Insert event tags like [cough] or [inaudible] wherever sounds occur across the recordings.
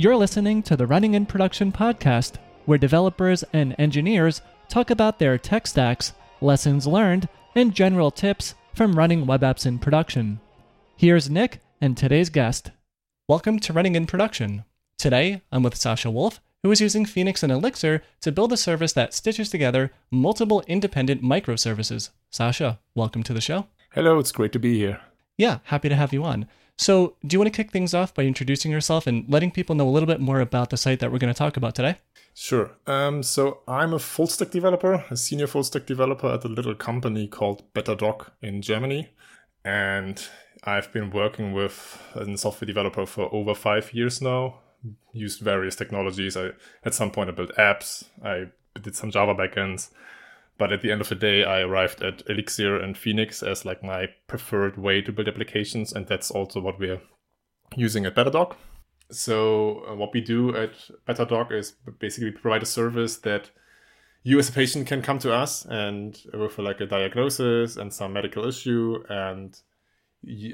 You're listening to the Running in Production podcast, where developers and engineers talk about their tech stacks, lessons learned, and general tips from running web apps in production. Here's Nick and today's guest. Welcome to Running in Production. Today, I'm with Sascha Wolf, who is using Phoenix and Elixir to build a service that stitches together multiple independent microservices. Sascha, welcome to the show. Hello, it's great to be here. Yeah, happy to have you on. So, do you want to kick things off by introducing yourself and letting people know a little bit more about the site that we're going to talk about today? Sure. Um, so, I'm a full stack developer, a senior full stack developer at a little company called BetterDoc in Germany. And I've been working with a software developer for over five years now, used various technologies. I At some point, I built apps, I did some Java backends. But at the end of the day, I arrived at Elixir and Phoenix as like my preferred way to build applications, and that's also what we're using at BetterDoc. So uh, what we do at BetterDoc is basically provide a service that you as a patient can come to us and with like a diagnosis and some medical issue, and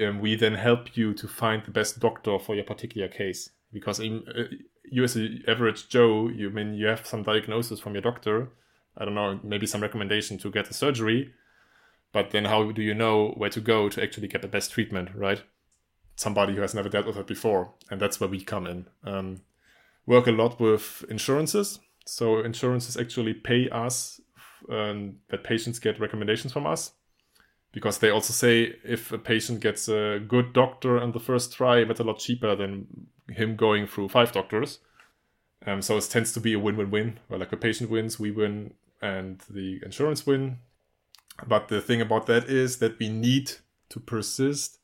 um, we then help you to find the best doctor for your particular case. Because in, uh, you as an average Joe, you mean you have some diagnosis from your doctor, I don't know, maybe some recommendation to get a surgery, but then how do you know where to go to actually get the best treatment, right? Somebody who has never dealt with it before, and that's where we come in. Um, work a lot with insurances, so insurances actually pay us um, that patients get recommendations from us because they also say if a patient gets a good doctor on the first try, that's a lot cheaper than him going through five doctors. Um, so it tends to be a win-win-win. Where like a patient wins, we win, and the insurance win. But the thing about that is that we need to persist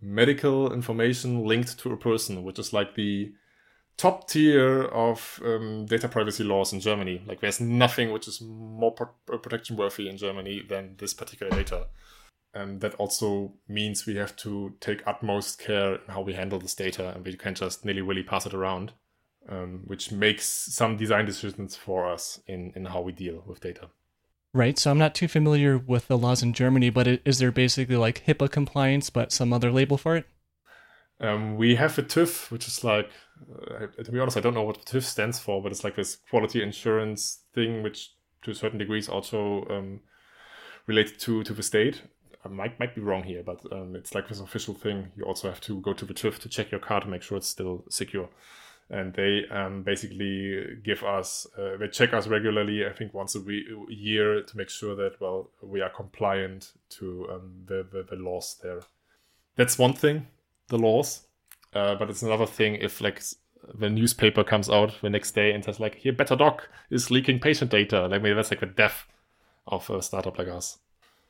medical information linked to a person, which is like the top tier of um, data privacy laws in Germany. Like there's nothing which is more pro- protection worthy in Germany than this particular data. And that also means we have to take utmost care in how we handle this data and we can't just nilly willy pass it around um, which makes some design decisions for us in, in how we deal with data. Right. So I'm not too familiar with the laws in Germany, but is there basically like HIPAA compliance, but some other label for it? Um, we have a TÜV, which is like, uh, to be honest, I don't know what TÜV stands for, but it's like this quality insurance thing, which to a certain degree is also um, related to, to the state. I might might be wrong here, but um, it's like this official thing. You also have to go to the TÜV to check your car to make sure it's still secure and they um, basically give us uh, they check us regularly i think once a, a year to make sure that well we are compliant to um, the, the, the, laws there. That's one thing the laws uh, but it's another thing if like the newspaper comes out the next day and says like here BetterDoc is leaking patient data. Like maybe that's like the death of a startup like us.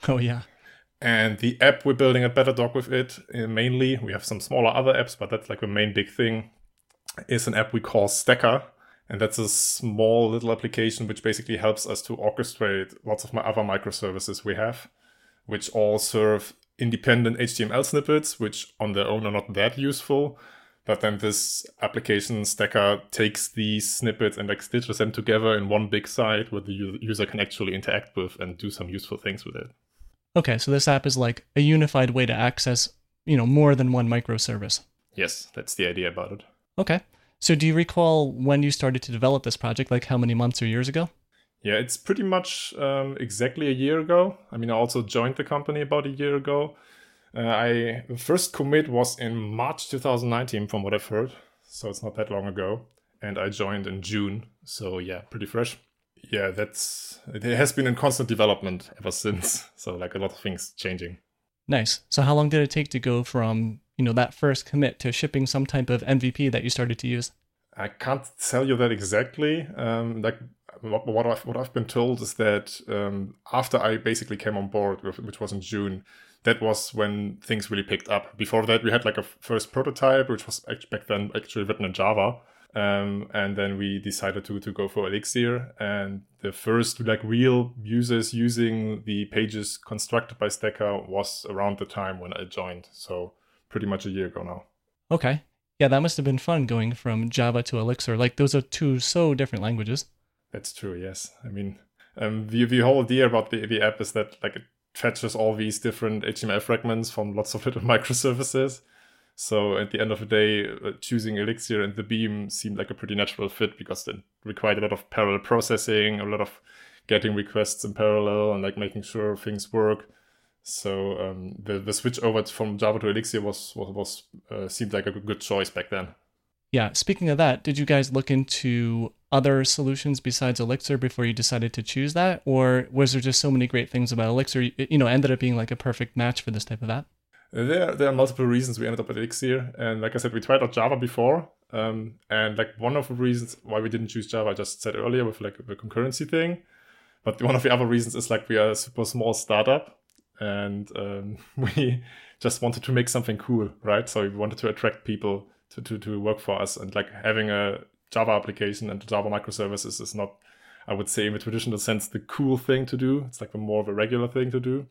Oh yeah. And the app we're building at BetterDoc with it uh, mainly we have some smaller other apps but that's like the main big thing is an app we call Stacker. And that's a small little application which basically helps us to orchestrate lots of my other microservices we have, which all serve independent HTML snippets, which on their own are not that useful. But then this application stacker takes these snippets and like stitches them together in one big site where the user can actually interact with and do some useful things with it. Okay, so this app is like a unified way to access, you know, more than one microservice. Yes, that's the idea about it. Okay. So do you recall when you started to develop this project, like how many months or years ago? Yeah, it's pretty much um, exactly a year ago. I mean, I also joined the company about a year ago. Uh, I the first commit was in March 2019, from what I've heard, so it's not that long ago. And I joined in June, so yeah, pretty fresh. Yeah, that's it has been in constant development ever since. [laughs] So like a lot of things changing. Nice. So how long did it take to go from you know that first commit to shipping some type of MVP that you started to use? I can't tell you that exactly. Um, like what, I've what I've been told is that um, after I basically came on board, which was in June, that was when things really picked up. Before that, we had like a first prototype, which was back then actually written in Java. Um, and then we decided to to go for Elixir. And the first like real users using the pages constructed by Stacker was around the time when I joined. So pretty much a year ago now. Okay. Yeah, that must have been fun going from Java to Elixir. Like those are two so different languages. That's true. Yes. I mean, um, the the whole idea about the the app is that like it fetches all these different HTML fragments from lots of [laughs] little microservices, So at the end of the day, uh, choosing Elixir and the Beam seemed like a pretty natural fit because it required a lot of parallel processing, a lot of getting requests in parallel, and like making sure things work. So um, the the switch over from Java to Elixir was was, was uh, seemed like a good choice back then. Yeah. Speaking of that, did you guys look into other solutions besides Elixir before you decided to choose that, or was there just so many great things about Elixir? You know, ended up being like a perfect match for this type of app. There, there are multiple reasons we ended up at Elixir, and like I said, we tried out Java before, um, and like one of the reasons why we didn't choose Java, I just said earlier with like the concurrency thing, but one of the other reasons is like we are a super small startup, and um, [laughs] we just wanted to make something cool, right? So we wanted to attract people to, to, to work for us, and like having a Java application and Java microservices is not, I would say, in the traditional sense, the cool thing to do. It's like a more of a regular thing to do.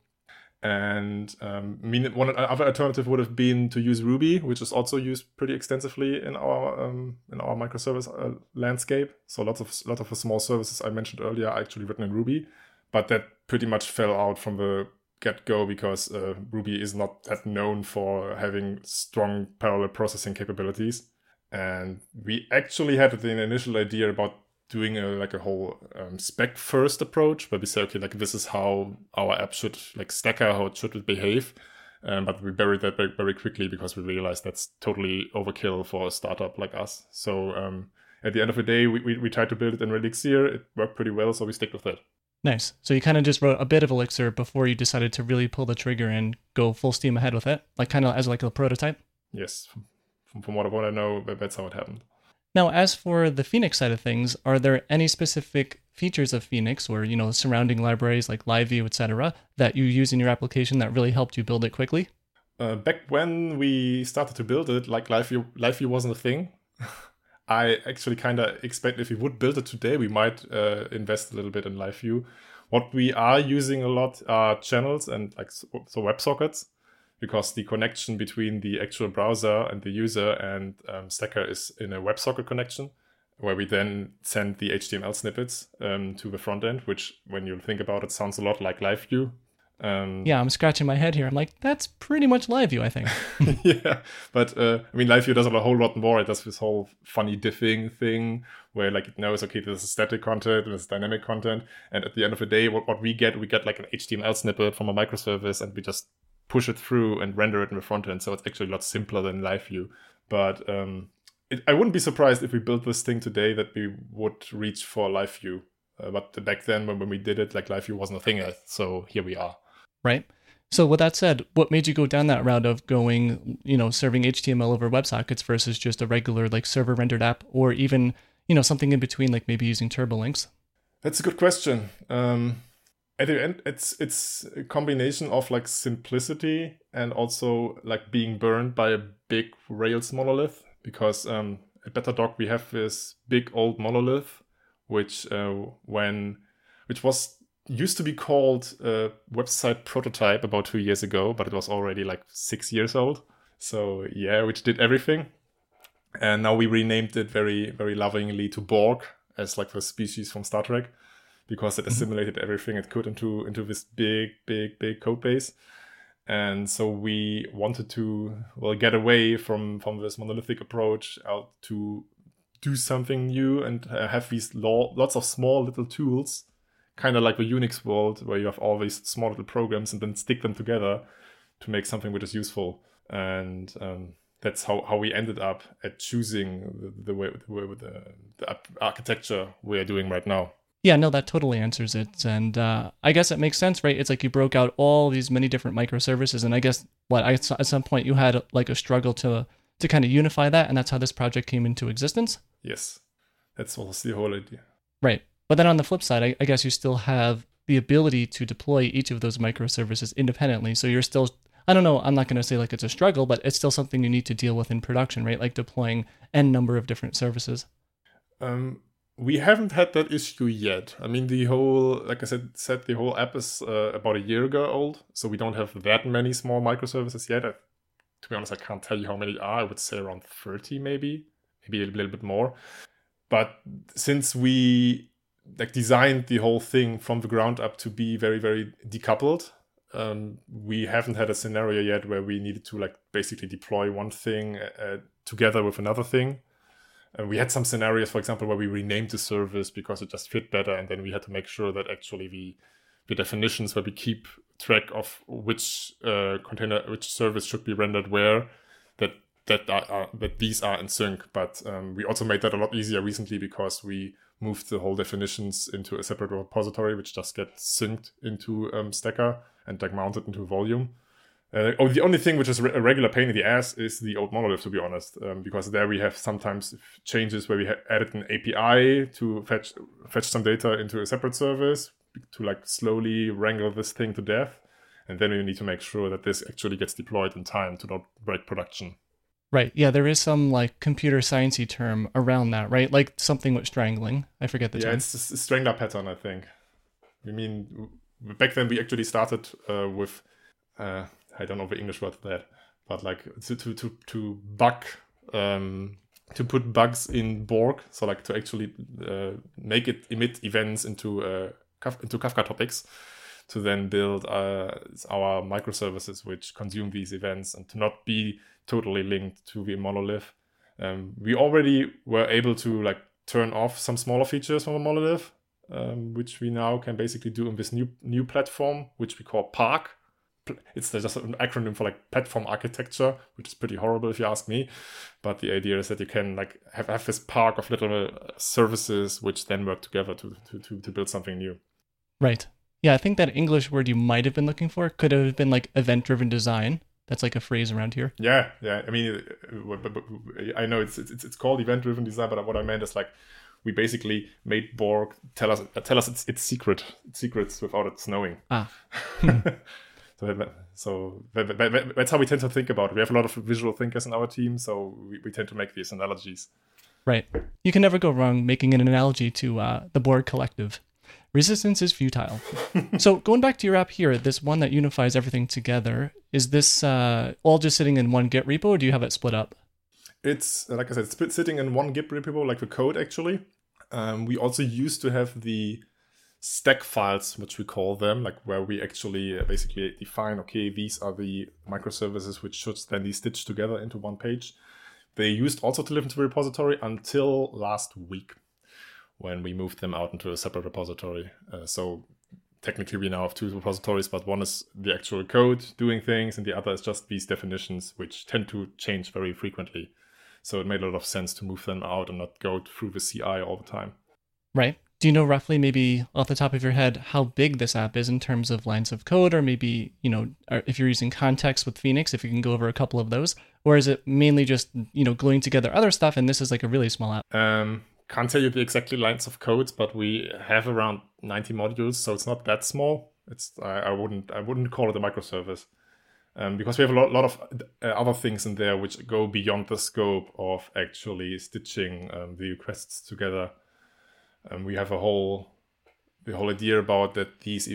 And um, mean, one other alternative would have been to use Ruby, which is also used pretty extensively in our um, in our microservice uh, landscape. So lots of lot of the small services I mentioned earlier are actually written in Ruby, but that pretty much fell out from the get go because uh, Ruby is not that known for having strong parallel processing capabilities. And we actually had the initial idea about doing a like a whole um, spec first approach where we say okay like this is how our app should like stacker how it should behave um, but we buried that very, very quickly because we realized that's totally overkill for a startup like us. So um, at the end of the day we, we, we tried to build it in elixir. It worked pretty well so we stick with it nice. So you kind of just wrote a bit of elixir before you decided to really pull the trigger and go full steam ahead with it? Like kind of as like a prototype? Yes. From, from what, what i know that's how it happened now, as for the Phoenix side of things, are there any specific features of Phoenix or, you know, surrounding libraries like LiveView, etc., that you use in your application that really helped you build it quickly? Uh, back when we started to build it, like LiveView, LiveView wasn't a thing. [laughs] I actually kind of expect if we would build it today, we might uh, invest a little bit in LiveView. What we are using a lot are channels and like so WebSockets because the connection between the actual browser and the user and um, Stacker is in a WebSocket connection, where we then send the HTML snippets um, to the front end, which, when you think about it, sounds a lot like LiveView. Um, yeah, I'm scratching my head here. I'm like, that's pretty much LiveView, I think. [laughs] yeah, but uh, I mean, LiveView does a whole lot more. It does this whole funny diffing thing where like it knows, okay, this is static content, this is dynamic content, and at the end of the day, what, what we get, we get like an HTML snippet from a microservice, and we just push it through and render it in the front end. So it's actually a lot simpler than live view. But um, it, I wouldn't be surprised if we built this thing today that we would reach for live view. Uh, but back then, when, when we did it, like live view wasn't a thing yet. So here we are. Right. So with that said, what made you go down that route of going, you know, serving HTML over WebSockets versus just a regular like server rendered app, or even, you know, something in between, like maybe using TurboLinks? That's a good question. Um, at the end it's it's a combination of like simplicity and also like being burned by a big rails monolith because um at betterdoc we have this big old monolith which uh, when which was used to be called website prototype about two years ago but it was already like six years old. So yeah which did everything. And now we renamed it very very lovingly to borg as like the species from star trek because it mm-hmm. assimilated everything it could into into this big, big, big code base. And so we wanted to well get away from from this monolithic approach out to do something new and uh, have these lo- lots of small little tools, kind of like the Unix world, where you have all these small little programs and then stick them together to make something which is useful. And um, that's how, how we ended up at choosing the, the way the, way, the, the architecture we are doing right now. Yeah, no, that totally answers it. And uh, I guess it makes sense, right? It's like you broke out all these many different microservices, and I guess what I, at some point you had like a struggle to to kind of unify that, and that's how this project came into existence. Yes, that's the whole idea. Right, but then on the flip side, I, I guess you still have the ability to deploy each of those microservices independently. So you're still I don't know, I'm not going to say like it's a struggle, but it's still something you need to deal with in production, right? Like deploying n number of different services. Um, we haven't had that issue yet. I mean, the whole, like I said, said the whole app is uh, about a year ago old, so we don't have that many small microservices yet. I, to be honest, I can't tell you how many are. I would say around 30, maybe, maybe a little bit more. But since we like designed the whole thing from the ground up to be very, very decoupled, um, we haven't had a scenario yet where we needed to like basically deploy one thing uh, together with another thing. And we had some scenarios, for example, where we renamed the service because it just fit better, and then we had to make sure that actually we the definitions where we keep track of which uh, container, which service should be rendered where, that that are, are that these are in sync. But um, we also made that a lot easier recently because we moved the whole definitions into a separate repository, which just gets synced into um, Stacker and like mounted into volume. Uh, oh, the only thing which is a regular pain in the ass is the old monolith, to be honest, um, because there we have sometimes changes where we added an API to fetch fetch some data into a separate service to like slowly wrangle this thing to death, and then we need to make sure that this actually gets deployed in time to not break production. Right. Yeah, there is some like computer sciencey term around that, right? Like something with strangling. I forget the yeah, term. it's a strangler pattern, I think. I mean, back then we actually started uh, with uh, I don't know the English word for that, but like to to to, to bug um, to put bugs in Borg, so like to actually uh, make it emit events into uh, into Kafka topics, to then build uh, our microservices which consume these events and to not be totally linked to the monolith. Um, we already were able to like turn off some smaller features from the monolith, um, which we now can basically do in this new new platform, which we call Park. It's just an acronym for like platform architecture, which is pretty horrible if you ask me. But the idea is that you can like have, have this park of little uh, services which then work together to, to, to, to build something new. Right. Yeah, I think that English word you might have been looking for could have been like event driven design that's like a phrase around here. Yeah, yeah. I mean, I know it's it's, it's called event-driven design, but what I meant is like we basically made Borg tell us tell us it's, it's secret it's secrets without it knowing. Ah. [laughs] so that's how we tend to think about it. We have a lot of visual thinkers in our team, so we, we tend to make these analogies. Right. You can never go wrong making an analogy to uh, the Borg collective. Resistance is futile. [laughs] so going back to your app here, this one that unifies everything together, is this uh, all just sitting in one Git repo, or do you have it split up? It's like I said, it's sitting in one Git repo, like the code actually. Um, we also used to have the stack files, which we call them, like where we actually uh, basically define, okay, these are the microservices which should then be stitched together into one page. They used also to live into the repository until last week when we moved them out into a separate repository. Uh, so technically we now have two repositories, but one is the actual code doing things, and the other is just these definitions, which tend to change very frequently. So it made a lot of sense to move them out and not go through the CI all the time. Right. Do you know roughly, maybe off the top of your head, how big this app is in terms of lines of code, or maybe you know, if you're using context with Phoenix, if you can go over a couple of those, or is it mainly just you know gluing together other stuff, and this is like a really small app? Um, can't tell you the exactly lines of codes, but we have around 90 modules, so it's not that small. It's I, I wouldn't I wouldn't call it a microservice um, because we have a lot, lot of uh, other things in there which go beyond the scope of actually stitching um, the requests together. Um, we have a whole the whole idea about that these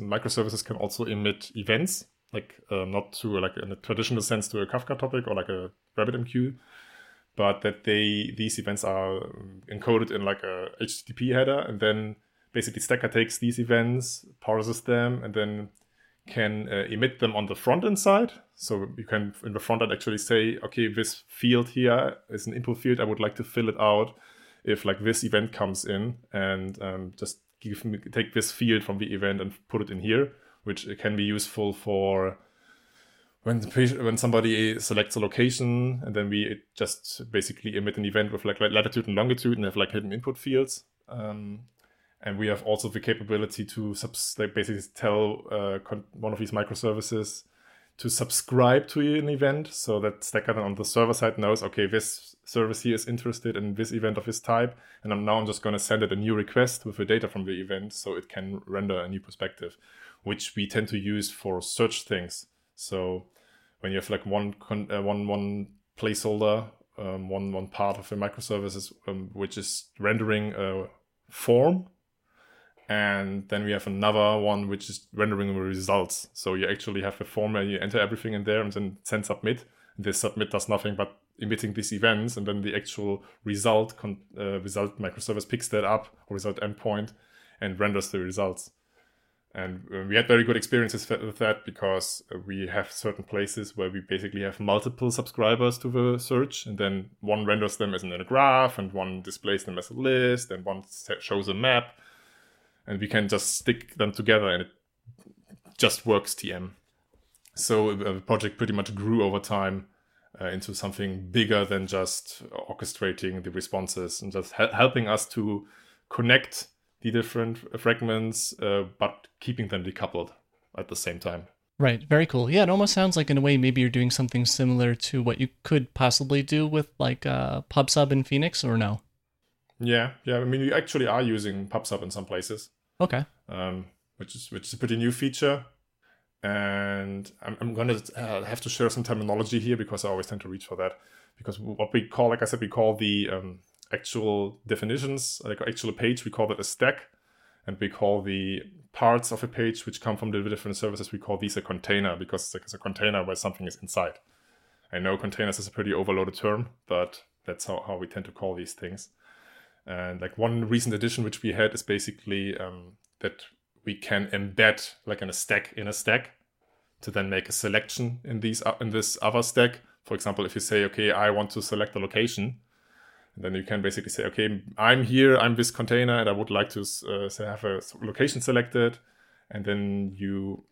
microservices can also emit events, like uh, not to like in a traditional sense to a Kafka topic or like a RabbitMQ, but that they these events are encoded in like a HTTP header, and then basically Stacker takes these events, parses them, and then can uh, emit them on the front end side. So you can in the front end actually say, okay, this field here is an input field. I would like to fill it out if like this event comes in, and um, just give me take this field from the event and put it in here, which can be useful for when when somebody selects a location and then we just basically emit an event with like latitude and longitude and have like hidden input fields. Um, and we have also the capability to subs- like basically tell uh, one of these microservices to subscribe to an event so that Stacker on the server side knows, okay, this service here is interested in this event of this type. And I'm, now I'm just going to send it a new request with the data from the event so it can render a new perspective, which we tend to use for search things. So when you have like one con- uh, one one placeholder, um, one one part of a microservices um, which is rendering a form, and then we have another one which is rendering the results. So you actually have a form where you enter everything in there and then send submit. This submit does nothing but emitting these events, and then the actual result con- uh, result microservice picks that up or result endpoint and renders the results. And uh, we had very good experiences with that because we have certain places where we basically have multiple subscribers to the search, and then one renders them as in a graph, and one displays them as a list, and one shows a map, and we can just stick them together, and it just works TM. So uh, the project pretty much grew over time uh, into something bigger than just orchestrating the responses and just helping us to connect the different fragments, uh, but keeping them decoupled at the same time. Right. Very cool. Yeah, it almost sounds like in a way maybe you're doing something similar to what you could possibly do with like uh, PubSub in Phoenix, or no? Yeah, yeah. I mean, you actually are using PubSub in some places. Okay. Um, which is which is a pretty new feature, and I'm, I'm gonna uh, have to share some terminology here because I always tend to reach for that. Because what we call, like I said, we call the um, actual definitions, like actual page, we call that a stack. And we call the parts of a page which come from the different services, we call these a container because it's, like it's a container where something is inside. I know containers is a pretty overloaded term, but that's how, how we tend to call these things. And like one recent addition which we had is basically um, that we can embed like in a stack in a stack to then make a selection in these in this other stack. For example, if you say, okay, I want to select a location, then you can basically say, okay, I'm here, I'm this container, and I would like to uh, have a location selected. And then you,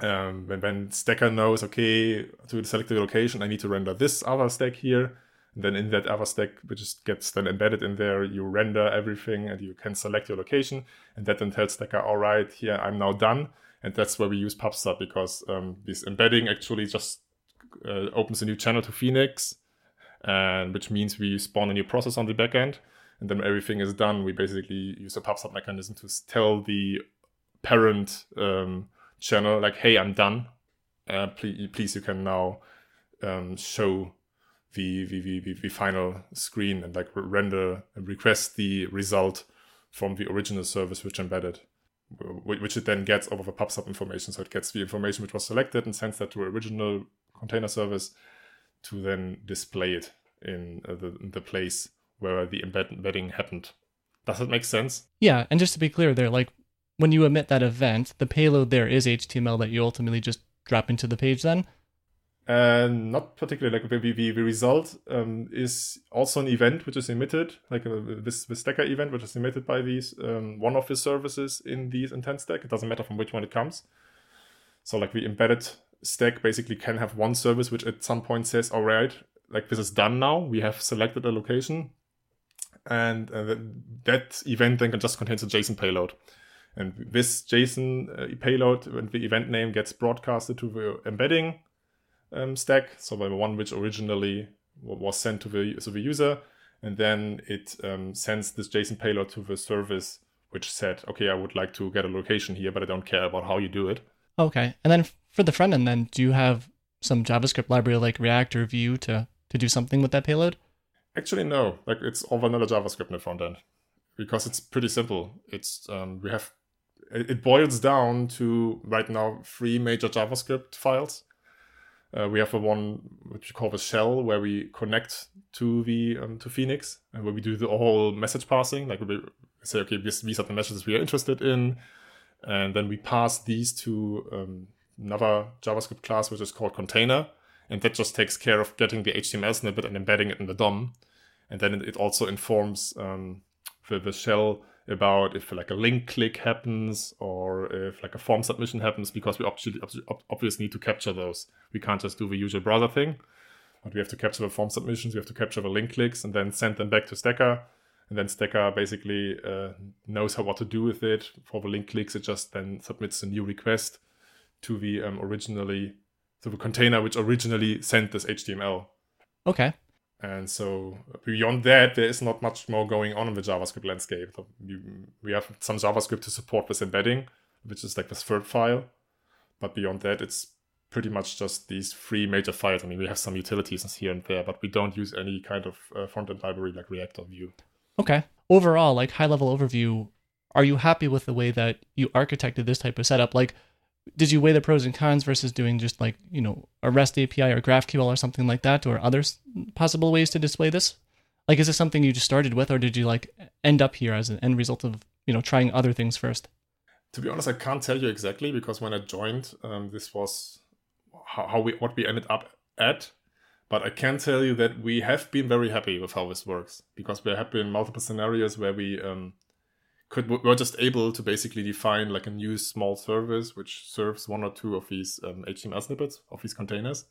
um, when, when Stacker knows, okay, to select the location, I need to render this other stack here. And then in that other stack, which gets then embedded in there, you render everything and you can select your location. And that then tells Stacker, all right, here I'm now done. And that's where we use PubSub because um, this embedding actually just uh, opens a new channel to Phoenix and which means we spawn a new process on the backend. And then everything is done. We basically use a PubSub mechanism to tell the parent um, channel, like, hey, I'm done. Uh, please, please, you can now um, show the, the, the, the, final screen and like render and request the result from the original service which embedded, which it then gets over the PubSub information. So it gets the information which was selected and sends that to original container service to then display it in uh, the, the place where the embed- embedding happened. Does that make sense? Yeah, and just to be clear there, like when you emit that event, the payload there is HTML that you ultimately just drop into the page then? Uh, not particularly. Like the, the, the result um, is also an event which is emitted, like uh, this the stacker event which is emitted by these um, one of the services in these intent stack. It doesn't matter from which one it comes. So like the embedded stack basically can have one service which at some point says, all right, like this is done now. We have selected a location. And uh, that event then just contains a JSON payload. And this JSON uh, payload, when the event name gets broadcasted to the embedding um, stack, so the one which originally was sent to the, to the user, and then it um, sends this JSON payload to the service which said, okay, I would like to get a location here, but I don't care about how you do it. Okay. And then for the front end, then do you have some JavaScript library like React or Vue to to do something with that payload? Actually, no. Like it's all vanilla JavaScript in the front end because it's pretty simple. It's um, we have it boils down to right now three major JavaScript files. Uh, we have a one which we call the shell where we connect to the um, to Phoenix and where we do the whole message passing. Like we say, okay, these are the messages we are interested in and then we pass these to um, another JavaScript class, which is called container. And that just takes care of getting the HTML snippet and embedding it in the DOM. And then it also informs um, the, the shell about if like a link click happens or if like a form submission happens because we obviously obviously need to capture those. We can't just do the usual browser thing, but we have to capture the form submissions, we have to capture the link clicks and then send them back to Stacker and then Stacker basically uh, knows how what to do with it. For the link clicks, it just then submits a new request to the um, originally to the container which originally sent this HTML. Okay. And so beyond that, there is not much more going on in the JavaScript landscape. We have some JavaScript to support this embedding, which is like this third file. But beyond that, it's pretty much just these three major files. I mean, we have some utilities here and there, but we don't use any kind of uh, front-end library like React or Vue. Okay. Overall, like high level overview, are you happy with the way that you architected this type of setup? Like, did you weigh the pros and cons versus doing just like, you know, a REST API or GraphQL or something like that, or other possible ways to display this? Like, is this something you just started with, or did you like end up here as an end result of, you know, trying other things first? To be honest, I can't tell you exactly because when I joined, um, this was how, how we what we ended up at. But I can tell you that we have been very happy with how this works because we're happy in multiple scenarios where we um, could we're just able to basically define like a new small service which serves one or two of these um, HTML snippets of these containers,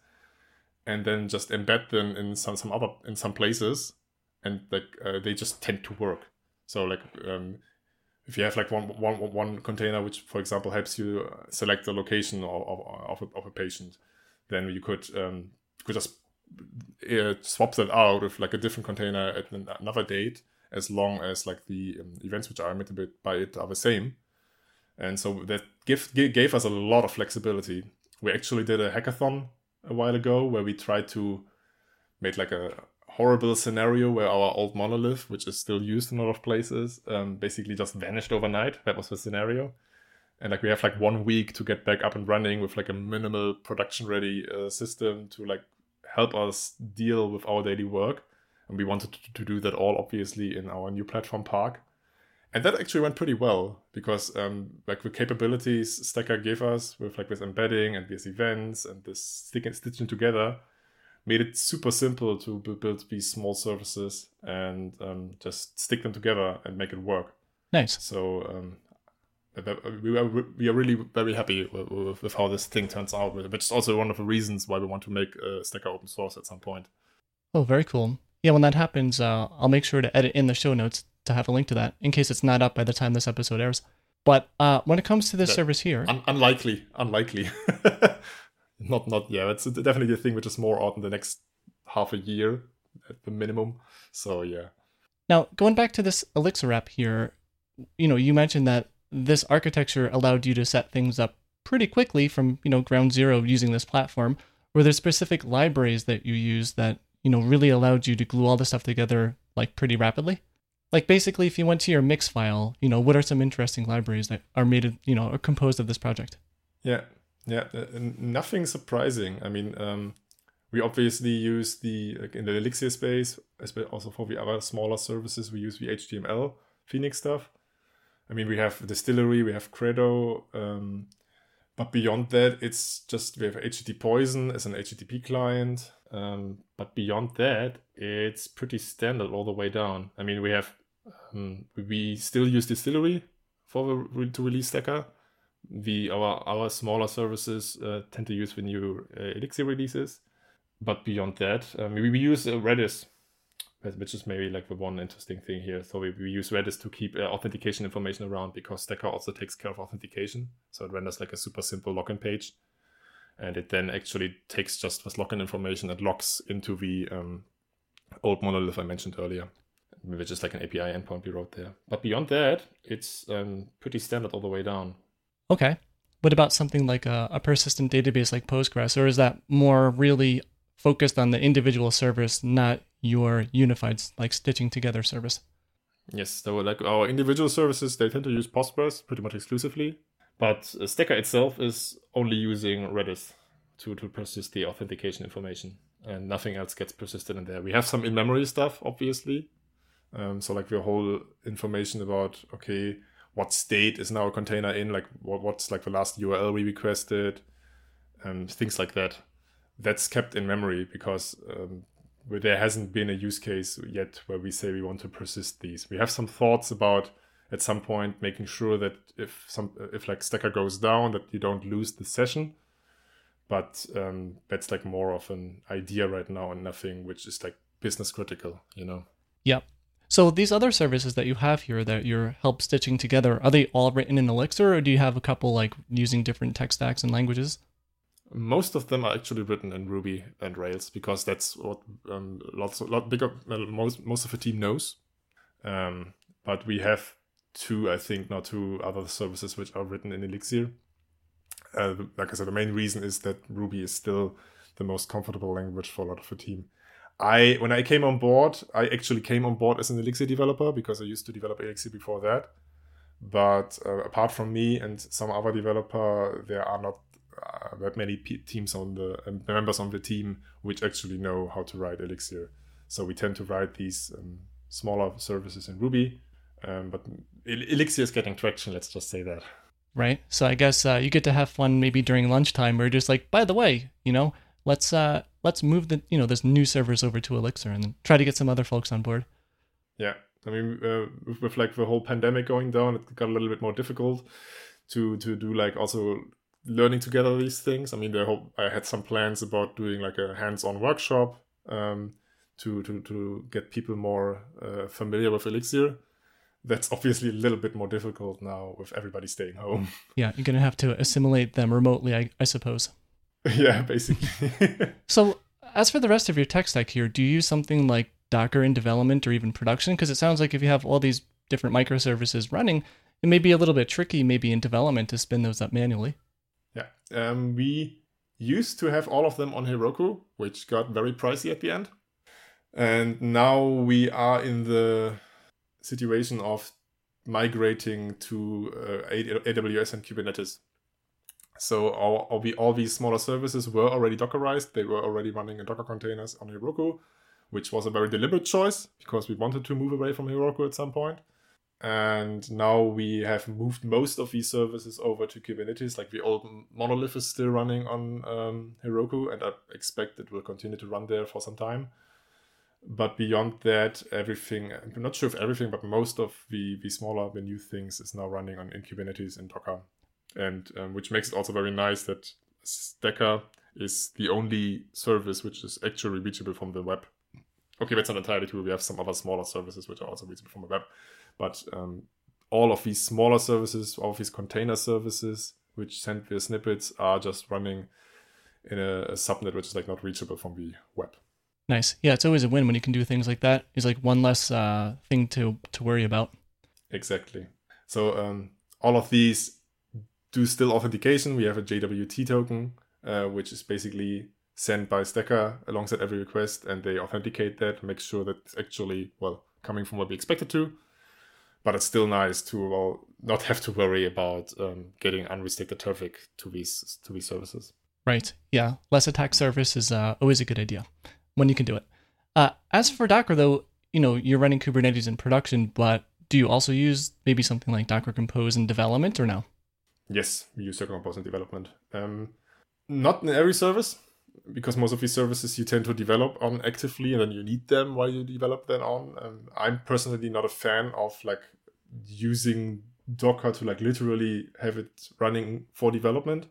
and then just embed them in some some other in some places, and like uh, they just tend to work. So like um, if you have like one, one, one container which for example helps you select the location of, of, of, a, of a patient then you could um, could just uh, swap that out with like a different container at another date as long as like the um, events which are emitted by it are the same and so that give, gave us a lot of flexibility we actually did a hackathon a while ago where we tried to make like a horrible scenario where our old monolith, which is still used in a lot of places, um, basically just vanished overnight. That was the scenario. And like we have like one week to get back up and running with like a minimal production ready uh, system to like help us deal with our daily work. And we wanted to, do that all obviously in our new platform park. And that actually went pretty well because um, like the capabilities Stacker gave us with like this embedding and these events and this sticking stitching together made it super simple to build these small services and um, just stick them together and make it work. Nice. So um, we are we are really very happy with, with, how this thing turns out, which is also one of the reasons why we want to make a Stacker open source at some point. Oh, very cool. Yeah, when that happens, uh, I'll make sure to edit in the show notes to have a link to that in case it's not up by the time this episode airs. But uh, when it comes to this that, service here, un- unlikely, unlikely. [laughs] not not yeah it's definitely a thing which is more out in the next half a year at the minimum so yeah now going back to this elixir app here you know you mentioned that this architecture allowed you to set things up pretty quickly from you know ground zero using this platform were there specific libraries that you use that you know really allowed you to glue all this stuff together like pretty rapidly like basically if you went to your mix file you know what are some interesting libraries that are made of, you know are composed of this project yeah yeah, uh, nothing surprising. I mean, um, we obviously use the like in the Elixir space, also for the other smaller services, we use the HTML Phoenix stuff. I mean, we have Distillery, we have Credo, um, but beyond that, it's just we have HTTPoison as an HTTP client. Um, but beyond that, it's pretty standard all the way down. I mean, we have um, we still use Distillery for the to release Stacker the our our smaller services uh, tend to use the new uh, Elixir releases. But beyond that, um, we, we use uh, Redis, which is maybe like the one interesting thing here. So we, we use Redis to keep uh, authentication information around because Stacker also takes care of authentication. So it renders like a super simple login page, and it then actually takes just this login information and logs into the um, old monolith I mentioned earlier which is like an API endpoint we wrote there. But beyond that, it's um, pretty standard all the way down. Okay. What about something like a, a persistent database like Postgres, or is that more really focused on the individual service, not your unified like stitching together service? Yes, so like our individual services, they tend to use Postgres pretty much exclusively, but Stacker itself is only using Redis to, to persist the authentication information, and nothing else gets persisted in there. We have some in-memory stuff, obviously, um, so like the whole information about okay, what state is now a container in, like what, what's like the last URL we requested, and things like that. That's kept in memory because um, there hasn't been a use case yet where we say we want to persist these. We have some thoughts about at some point making sure that if some if like stacker goes down that you don't lose the session but um, that's like more of an idea right now and nothing which is like business critical you know yeah so these other services that you have here that you're help stitching together, are they all written in Elixir or do you have a couple like using different tech stacks and languages? Most of them are actually written in Ruby and Rails because that's what um, lots of, lot bigger most most of the team knows. Um, but we have two, I think, now two other services which are written in Elixir. Uh, like I said, the main reason is that Ruby is still the most comfortable language for a lot of the team. I when I came on board, I actually came on board as an Elixir developer because I used to develop Elixir before that. But uh, apart from me and some other developer, there are not uh, that many teams on the uh, members on the team which actually know how to write Elixir. So we tend to write these um, smaller services in Ruby. Um, but Elixir is getting traction. Let's just say that. Right. So I guess uh, you get to have fun maybe during lunchtime, or just like, by the way, you know, let's uh let's move the you know this new servers over to Elixir and try to get some other folks on board. Yeah, I mean, uh, with, with like the whole pandemic going down, it got a little bit more difficult to to do like also learning together these things. I mean, whole, I had some plans about doing like a hands-on workshop um, to to to get people more uh, familiar with Elixir. That's obviously a little bit more difficult now with everybody staying home. [laughs] Yeah, you're gonna have to assimilate them remotely, I, I suppose. yeah, basically. [laughs] so, as for the rest of your tech stack here, do you use something like Docker in development or even production? Because it sounds like if you have all these different microservices running, it may be a little bit tricky, maybe in development, to spin those up manually. Yeah, um, we used to have all of them on Heroku, which got very pricey at the end. And now we are in the situation of migrating to uh, AWS and Kubernetes. So all, all, the, all these smaller services were already Dockerized. They were already running in Docker containers on Heroku, which was a very deliberate choice because we wanted to move away from Heroku at some point. And now we have moved most of these services over to Kubernetes. Like the old monolith is still running on um, Heroku, and I expect it will continue to run there for some time. But beyond that, everything, I'm not sure if everything, but most of the, the smaller, the new things is now running on in Kubernetes and Docker and um, which makes it also very nice that Stacker is the only service which is actually reachable from the web. Okay, that's not entirely true. We have some other smaller services which are also reachable from the web, but um, all of these smaller services, all of these container services which send their snippets are just running in a, a subnet which is like not reachable from the web. Nice. Yeah, it's always a win when you can do things like that. It's like one less uh, thing to to worry about. Exactly. So um, all of these do still authentication. We have a JWT token, uh, which is basically sent by Stacker alongside every request, and they authenticate that, make sure that it's actually well coming from what we expected to. But it's still nice to well not have to worry about um, getting unrestricted traffic to these to these services. Right. Yeah. Less attack surface is uh, always a good idea when you can do it. Uh, as for Docker, though, you know you're running Kubernetes in production, but do you also use maybe something like Docker Compose in development or no? Yes, we use Docker Compose in development. Um, not in every service, because most of these services you tend to develop on actively, and then you need them while you develop them on. Um, I'm personally not a fan of like using Docker to like literally have it running for development.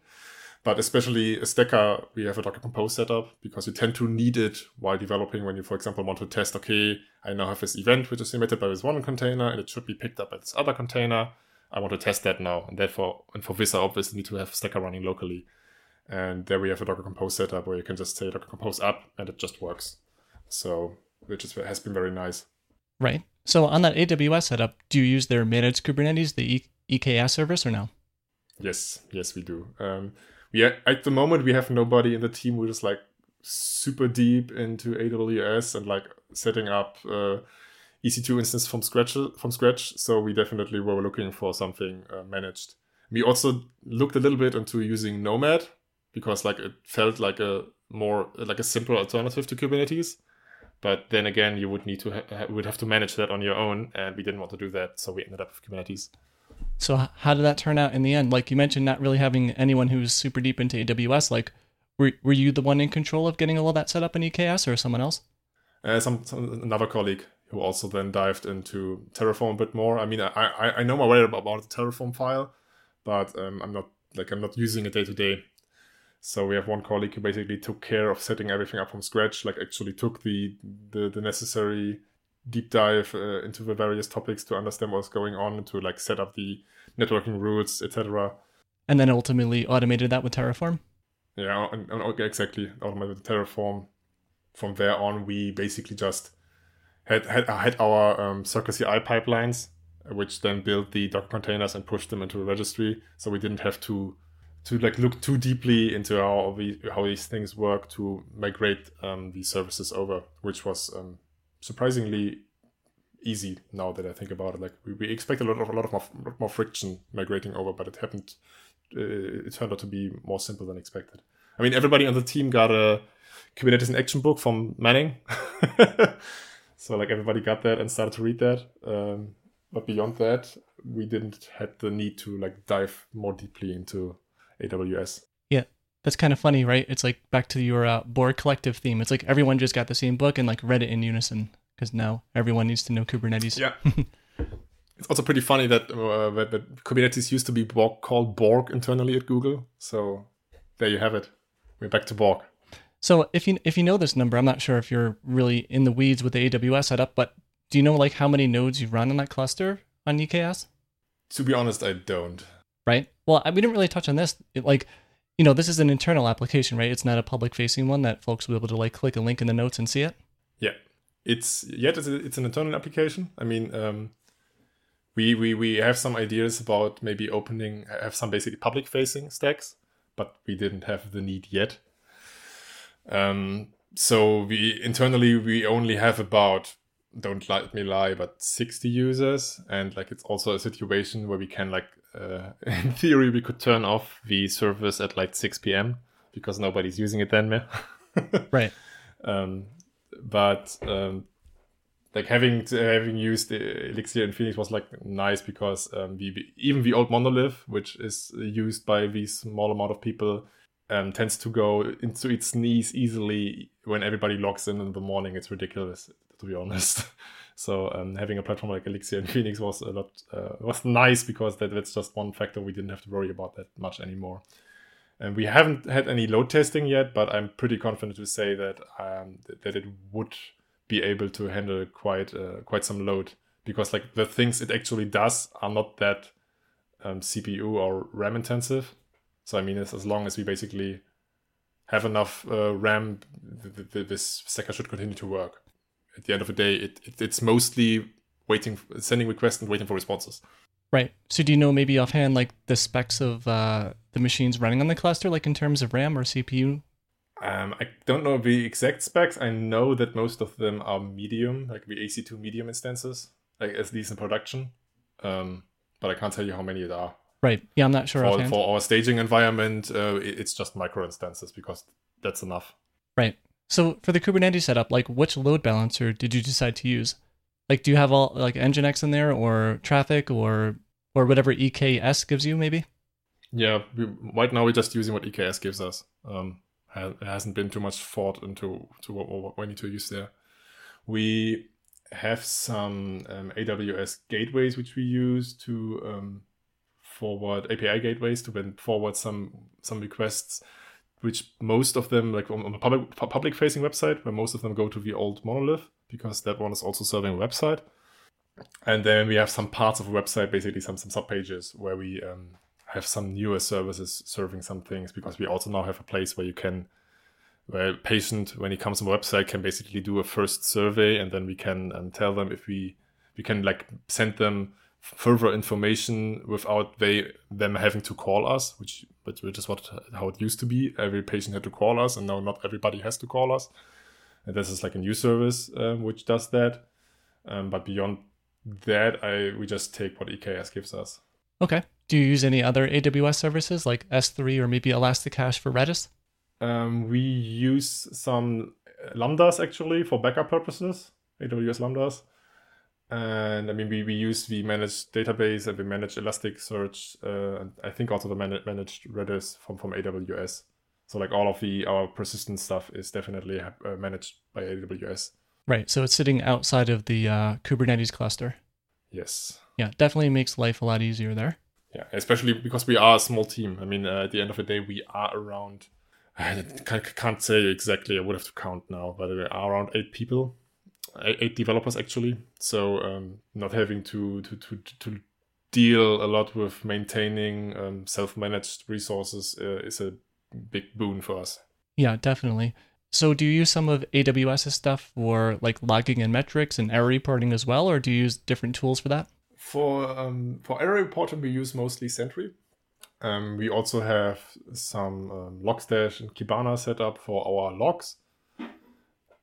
But especially a Stacker, we have a Docker Compose setup because you tend to need it while developing when you, for example, want to test, okay, I now have this event which is emitted by this one container and it should be picked up by this other container. I want to test that now. And therefore, and for this, I obviously need to have Stacker running locally. And there we have a Docker Compose setup where you can just say Docker Compose up and it just works. So, which is, has been very nice. Right. So on that AWS setup, do you use their managed Kubernetes, the e- EKS service, or no? Yes, yes, we do. Um, are, at the moment we have nobody in the team who is like super deep into AWS and like setting up uh, EC2 instance from scratch from scratch. So we definitely were looking for something uh, managed. We also looked a little bit into using Nomad because like it felt like a more like a simple alternative to Kubernetes. But then again, you would need to ha- would have to manage that on your own, and we didn't want to do that, so we ended up with Kubernetes. So how did that turn out in the end? Like you mentioned, not really having anyone who's super deep into AWS. Like, were were you the one in control of getting all of that set up in EKS, or someone else? Uh, some, some another colleague who also then dived into Terraform a bit more. I mean, I I, I know my way about the Terraform file, but um, I'm not like I'm not using it day to day. So we have one colleague who basically took care of setting everything up from scratch, like actually took the the, the necessary deep dive uh, into the various topics to understand what's going on, to like set up the networking routes, etc. And then ultimately automated that with Terraform. Yeah, and, and exactly automated with Terraform. From there on, we basically just had had, had our um, Circle CI pipelines, which then built the Docker containers and pushed them into a registry. So we didn't have to to like look too deeply into how we how these things work to migrate um, these services over, which was um, surprisingly easy now that I think about it. Like we, we expect a lot of a lot of more, more friction migrating over, but it happened. Uh, it turned out to be more simple than expected. I mean, everybody on the team got a Kubernetes in Action book from Manning. [laughs] So like everybody got that and started to read that. Um, but beyond that, we didn't had the need to like dive more deeply into AWS. That's kind of funny, right? It's like back to your uh, Borg collective theme. It's like everyone just got the same book and like read it in unison because now everyone needs to know Kubernetes. Yeah. [laughs] it's also pretty funny that, uh, that, that Kubernetes used to be Borg, called Borg internally at Google. So there you have it. We're back to Borg. So if you if you know this number, I'm not sure if you're really in the weeds with the AWS setup, but do you know like how many nodes you run on that cluster on EKS? To be honest, I don't. Right. Well, we didn't really touch on this. It, like, you know, this is an internal application, right? It's not a public facing one that folks will be able to like click a link in the notes and see it. Yeah, it's yet it's, it's an internal application. I mean, um, we we we have some ideas about maybe opening have some basically public facing stacks, but we didn't have the need yet. Um, so we internally we only have about don't let me lie, but 60 users, and like it's also a situation where we can like uh, [laughs] in theory we could turn off the service at like 6 p.m. because nobody's using it then man. [laughs] right. Um, but um, like having to, having used Elixir in Phoenix was like nice because um, we, even the old monolith, which is used by the small amount of people, um, tends to go into its knees easily when everybody logs in in the morning. It's ridiculous, to be honest. [laughs] so um, having a platform like Elixir and Phoenix was a lot uh, was nice because that, that's just one factor we didn't have to worry about that much anymore. And we haven't had any load testing yet, but I'm pretty confident to say that um, that it would be able to handle quite uh, quite some load because like the things it actually does are not that um, CPU or RAM intensive. So I mean, as long as we basically have enough uh, RAM, th- th- this stacker should continue to work. At the end of the day, it, it it's mostly waiting, sending requests and waiting for responses. Right. So do you know maybe offhand like the specs of uh, the machines running on the cluster, like in terms of RAM or CPU? Um, I don't know the exact specs. I know that most of them are medium, like the EC2 medium instances, like as these in production. Um, but I can't tell you how many there are. Right. Yeah, I'm not sure. For, for our staging environment, uh, it's just micro instances because that's enough. Right. So for the Kubernetes setup, like which load balancer did you decide to use? Like, do you have all like Nginx in there, or Traefik, or or whatever EKS gives you, maybe? Yeah. We, right now we're just using what EKS gives us. Um, hasn't been too much thought into to what, what we need to use there. We have some um, AWS gateways which we use to um, forward API gateways to then forward some some requests, which most of them like on, the public public facing website, where most of them go to the old monolith because that one is also serving a website. And then we have some parts of a website, basically some some sub pages where we um, have some newer services serving some things because we also now have a place where you can where a patient when he comes on the website can basically do a first survey and then we can um, tell them if we we can like send them further information without they them having to call us, which which is what how it used to be. Every patient had to call us, and now not everybody has to call us. And this is like a new service um, which does that. Um, but beyond that, I we just take what EKS gives us. Okay. Do you use any other AWS services like S3 or maybe Elastic Elasticache for Redis? Um, we use some lambdas actually for backup purposes, AWS lambdas and I mean we, we use the managed database and we manage Elasticsearch uh, and I think also the man- managed Redis from from AWS. So like all of the our persistent stuff is definitely uh, managed by AWS. Right. So it's sitting outside of the uh, Kubernetes cluster. Yes. Yeah, definitely makes life a lot easier there. Yeah, especially because we are a small team. I mean, uh, at the end of the day, we are around. [laughs] I can't say exactly. I would have to count now, but we are around eight people eight developers actually. So um, not having to, to to to deal a lot with maintaining um, self-managed resources uh, is a big boon for us. Yeah, definitely. So do you use some of AWS's stuff for like logging and metrics and error reporting as well, or do you use different tools for that? For um, for error reporting, we use mostly Sentry. Um, we also have some um, Logstash and Kibana set up for our logs.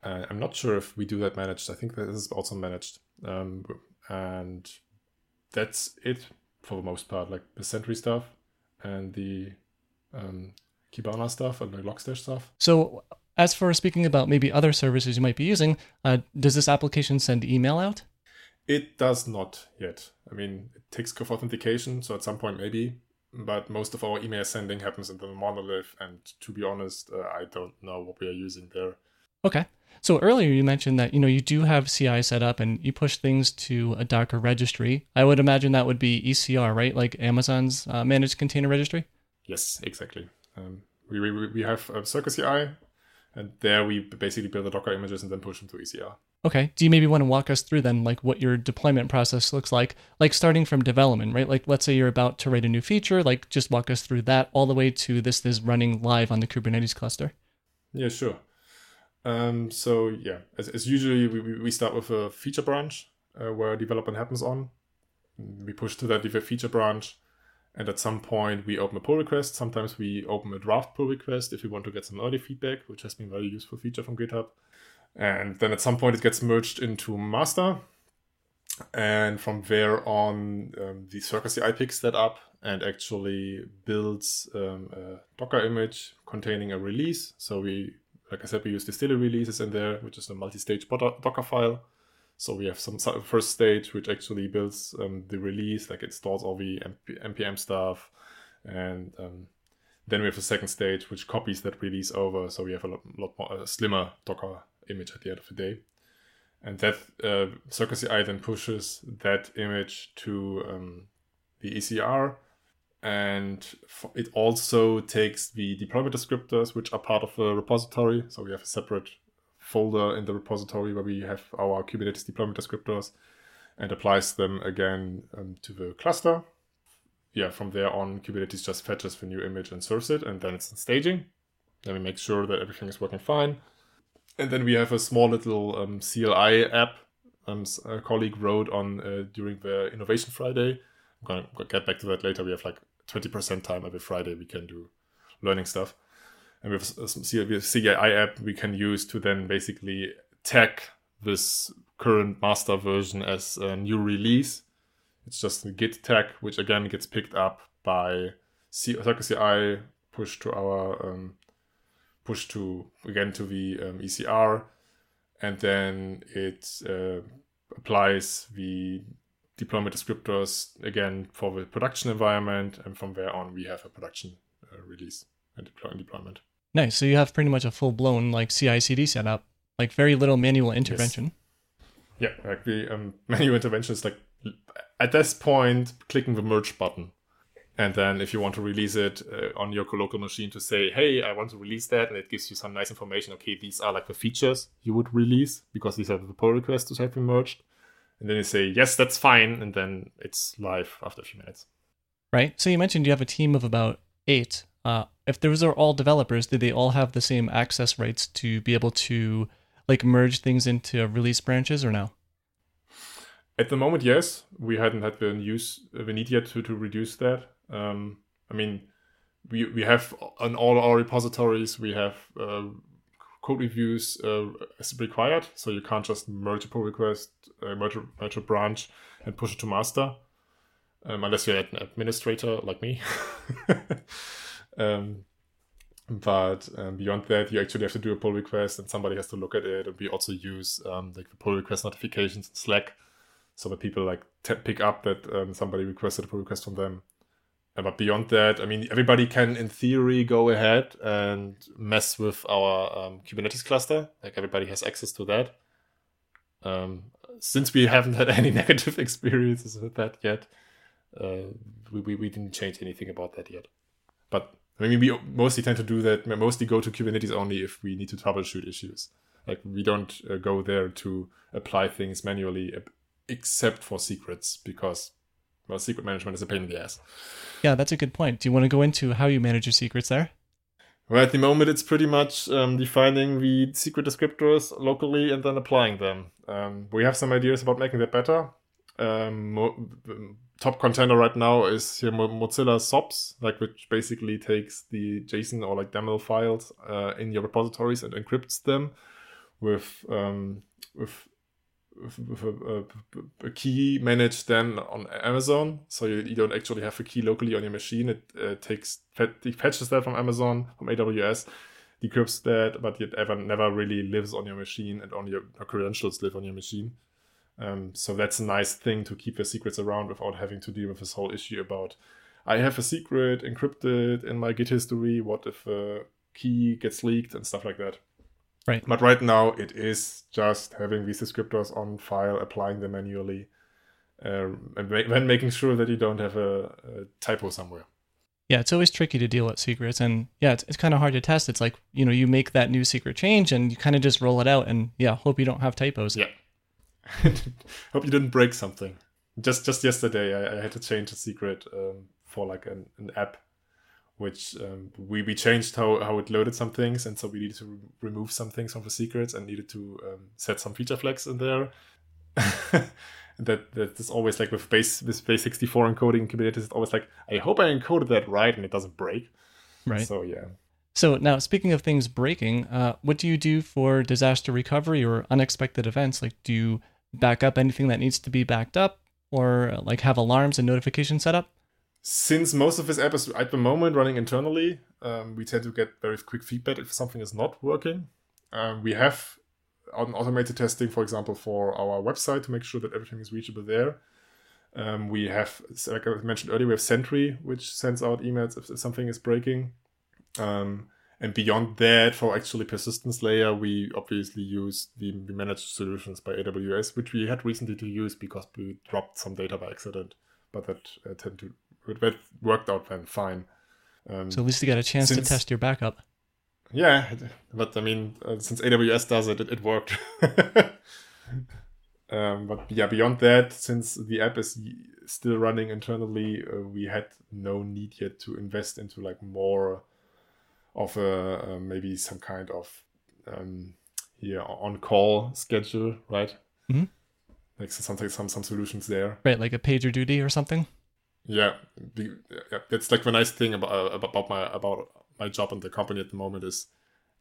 Uh, I'm not sure if we do that managed. I think that is also managed. Um, and that's it for the most part, like the Sentry stuff and the um, Kibana stuff and the Logstash stuff. So, as for speaking about maybe other services you might be using, uh, does this application send email out? It does not yet. I mean, it takes COF authentication, so at some point maybe, but most of our email sending happens in the monolith. And to be honest, uh, I don't know what we are using there. Okay. So earlier you mentioned that you know you do have CI set up and you push things to a Docker registry. I would imagine that would be ECR, right? Like Amazon's uh, managed container registry. Yes, exactly. Um, we, we we have a CircleCI, and there we basically build the Docker images and then push them to ECR. Okay. Do you maybe want to walk us through then, like what your deployment process looks like, like starting from development, right? Like let's say you're about to write a new feature, like just walk us through that all the way to this is running live on the Kubernetes cluster. Yeah, sure. Um, so yeah, as, as usually we, we start with a feature branch uh, where development happens on. We push to that feature branch, and at some point we open a pull request. Sometimes we open a draft pull request if we want to get some early feedback, which has been a very useful feature from GitHub. And then at some point it gets merged into master, and from there on, um, the CircleCI picks that up and actually builds um, a Docker image containing a release. So we like I said, we use Distillery releases in there, which is a multi-stage Docker file. So we have some first stage which actually builds um, the release, like it stores all the npm stuff, and um, then we have a second stage which copies that release over. So we have a lot, lot more a slimmer Docker image at the end of the day, and that uh, CircleCI then pushes that image to um, the ECR and it also takes the deployment descriptors which are part of the repository. So we have a separate folder in the repository where we have our kubernetes deployment descriptors and applies them again um, to the cluster. Yeah from there on kubernetes just fetches the new image and serves it and then it's in staging. Then we make sure that everything is working fine. And then we have a small little um, cli app um, a colleague wrote on uh, during the innovation friday. I'm gonna get back to that later. We have like 20% time every Friday we can do learning stuff. And we have a CI app we can use to then basically tag this current master version as a new release. It's just a git tag, which again gets picked up by CI, push to our um, push to again to the um, ECR, and then it uh, applies the deployment descriptors again for the production environment, and from there on we have a production uh, release and deploy deployment. Nice. So you have pretty much a full blown like CI/CD setup, like very little manual intervention. Yes. Yeah, like the um, [laughs] manual intervention is like at this point clicking the merge button. And then if you want to release it uh, on your local machine to say, hey, I want to release that, and it gives you some nice information. Okay, these are like the features you would release because these are the pull requests to have been merged and then you say yes that's fine. And then it's live after a few minutes. Right? So you mentioned you have a team of about eight. Uh, if those are all developers did they all have the same access rights to be able to like merge things into release branches or no? At the moment yes. We hadn't had the use the need yet to, to reduce that. Um, i mean we, we have on all our repositories we have uh, code reviews uh, as required. So you can't just merge a pull request, uh, merge, merge a branch, and push it to master, um, unless you're an administrator like me. [laughs] um, but um, beyond that, you actually have to do a pull request, and somebody has to look at it. And we also use um, like the pull request notifications in Slack, so that people like t- pick up that um, somebody requested a pull request from them but beyond that, I mean, everybody can, in theory, go ahead and mess with our um, Kubernetes cluster. Like everybody has access to that. Um, since we haven't had any [laughs] negative experiences with that yet, uh, we, we, we didn't change anything about that yet. But I mean, we mostly tend to do that. We mostly go to Kubernetes only if we need to troubleshoot issues. Like we don't uh, go there to apply things manually, except for secrets, because well, secret management is a pain in the ass. Yeah, that's a good point. Do you want to go into how you manage your secrets there? Well, at the moment, it's pretty much um, defining the secret descriptors locally and then applying them. Um, we have some ideas about making that better. Um, mo- top contender right now is here Mozilla SOPS, like which basically takes the JSON or like YAML files uh, in your repositories and encrypts them with um, with with a, a, key managed then on Amazon. So you, you, don't actually have a key locally on your machine. It uh, takes it fetches that from Amazon, from AWS, decrypts that, but it ever never really lives on your machine and only your, your credentials live on your machine. Um, so that's a nice thing to keep the secrets around without having to deal with this whole issue about I have a secret encrypted in my Git history. What if a key gets leaked and stuff like that? Right. But right now, it is just having these descriptors on file, applying them manually, um, and ma- then making sure that you don't have a, a, typo somewhere. Yeah, it's always tricky to deal with secrets, and yeah, it's, it's kind of hard to test. It's like you know, you make that new secret change, and you kind of just roll it out, and yeah, hope you don't have typos. Yeah. [laughs] hope you didn't break something. Just just yesterday, I, I had to change a secret um, for like an, an app which um, we, we changed how, how it loaded some things and so we needed to re- remove some things from the secrets and needed to um, set some feature flags in there. [laughs] That that is always like with base with base 64 encoding in kubernetes it's always like i hope i encoded that right and it doesn't break. Right. So yeah. So now speaking of things breaking uh, what do you do for disaster recovery or unexpected events? Like do you back up anything that needs to be backed up or like have alarms and notifications set up since most of this app is at the moment running internally, um, we tend to get very quick feedback if something is not working. Um, we have automated testing, for example, for our website to make sure that everything is reachable there. Um, we have, like I mentioned earlier, we have Sentry, which sends out emails if something is breaking. Um, and beyond that, for actually persistence layer, we obviously use the, the managed solutions by AWS, which we had recently to use because we dropped some data by accident, but that uh, tend to that worked out then fine. Um, so at least you got a chance since, to test your backup. Yeah, but I mean, uh, since AWS does it, it, it worked. [laughs] um, but yeah, beyond that, since the app is still running internally, uh, we had no need yet to invest into like more of a uh, maybe some kind of um, here on call schedule, right? Mm-hmm. Like something, some some solutions there, right? Like a PagerDuty or something. Yeah, yeah, that's like the nice thing about uh, about my about my job and the company at the moment is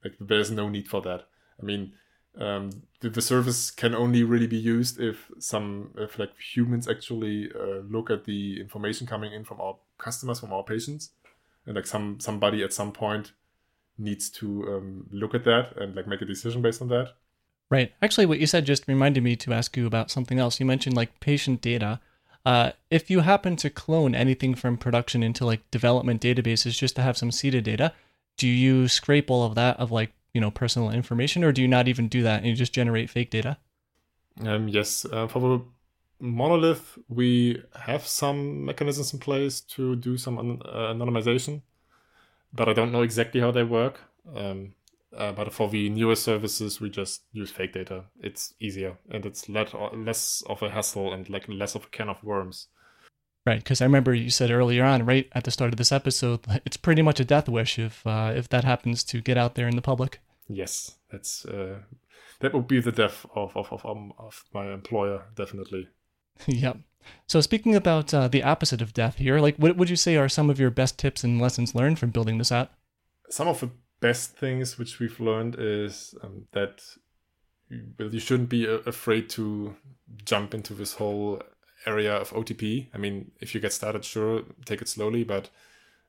like there's no need for that. I mean, um, the, the service can only really be used if some if like humans actually uh, look at the information coming in from our customers from our patients, and like some somebody at some point needs to um, look at that and like make a decision based on that. Right. Actually, what you said just reminded me to ask you about something else. You mentioned like patient data. Uh, if you happen to clone anything from production into like development databases just to have some seeded data, do you scrape all of that of like you know personal information, or do you not even do that and you just generate fake data? Um, yes, uh, for the monolith, we have some mechanisms in place to do some an- uh, anonymization, but I don't know exactly how they work. Um, uh, but for the newer services, we just use fake data. It's easier and it's let, less of a hassle and like less of a can of worms. Right, because I remember you said earlier on, right at the start of this episode, [laughs] it's pretty much a death wish if uh, if that happens to get out there in the public. Yes, that's uh, that would be the death of of of, um, of my employer, definitely. [laughs] yep. So speaking about uh, the opposite of death here, like what would you say are some of your best tips and lessons learned from building this app? Some of the best things which we've learned is um, that you, well, you shouldn't be uh, afraid to jump into this whole area of OTP. I mean, if you get started, sure, take it slowly, but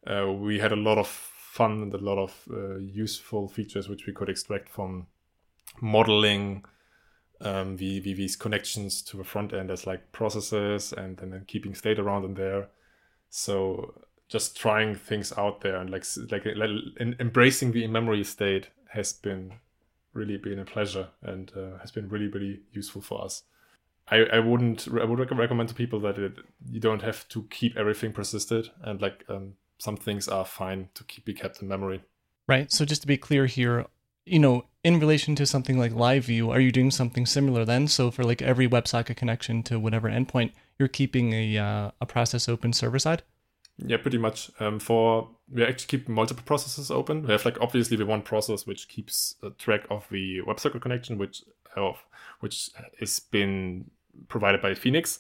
uh, we had a lot of fun and a lot of uh, useful features which we could extract from modeling um, the, the, these connections to the front end as like processes and, and then keeping state around in there. So just trying things out there and like like, like embracing the in-memory state has been really been a pleasure and uh, has been really really useful for us. I, I wouldn't I would recommend to people that it, you don't have to keep everything persisted and like um, some things are fine to keep be kept in memory. Right. So just to be clear here, you know, in relation to something like live view, are you doing something similar then? So for like every WebSocket connection to whatever endpoint, you're keeping a uh, a process open server side. Yeah, pretty much. Um, for we actually keep multiple processes open. We have like obviously the one process which keeps track of the WebSocket connection, which of which has been provided by Phoenix.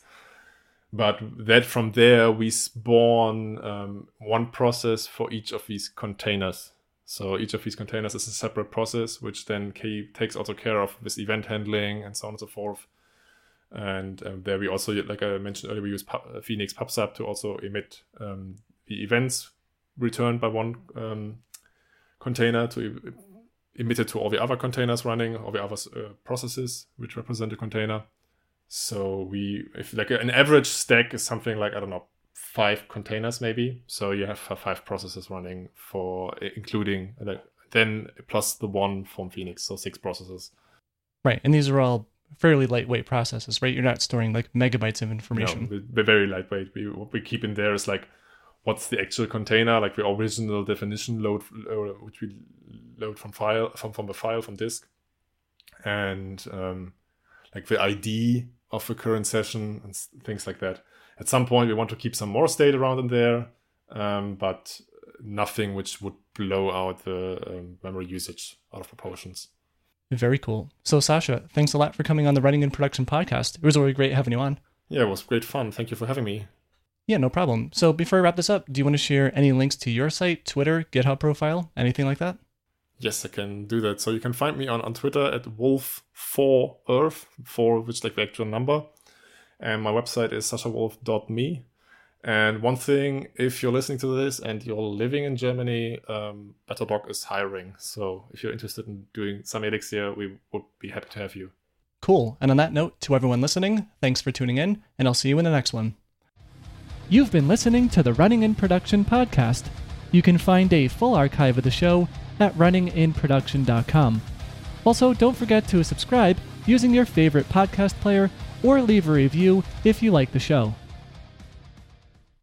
But that from there we spawn um, one process for each of these containers. So each of these containers is a separate process, which then takes also care of this event handling and so on and so forth. And um, there we also, like I mentioned earlier, we use Pu- Phoenix PubSub to also emit um, the events returned by one um, container to emit it to all the other containers running, all the other uh, processes which represent a container. So we, if like an average stack is something like I don't know, five containers maybe. So you have five processes running for including then plus the one from Phoenix, so six processes. Right, and these are all fairly lightweight processes, right? You're not storing like megabytes of information. No, they're very lightweight. We, what we keep in there is like what's the actual container, like the original definition load, which we load from file from from the file from disk, and um, like the ID of the current session and things like that. At some point, we want to keep some more state around in there, um, but nothing which would blow out the um, memory usage out of proportions. Very cool. So, Sascha, thanks a lot for coming on the Running in Production podcast. It was really great having you on. Yeah, it was great fun. Thank you for having me. Yeah, no problem. So, before I wrap this up, do you want to share any links to your site, Twitter, GitHub profile, anything like that? Yes, I can do that. So, you can find me on, on Twitter at wolf4earth, 4 which is like the actual number. And my website is saschawolf.me. And one thing, if you're listening to this and you're living in Germany, um, is hiring. So if you're interested in doing some Elixir, we would be happy to have you. Cool. And on that note, to everyone listening, thanks for tuning in, and I'll see you in the next one. You've been listening to the Running in Production podcast. You can find a full archive of the show at runninginproduction.com. Also, don't forget to subscribe using your favorite podcast player or leave a review if you like the show.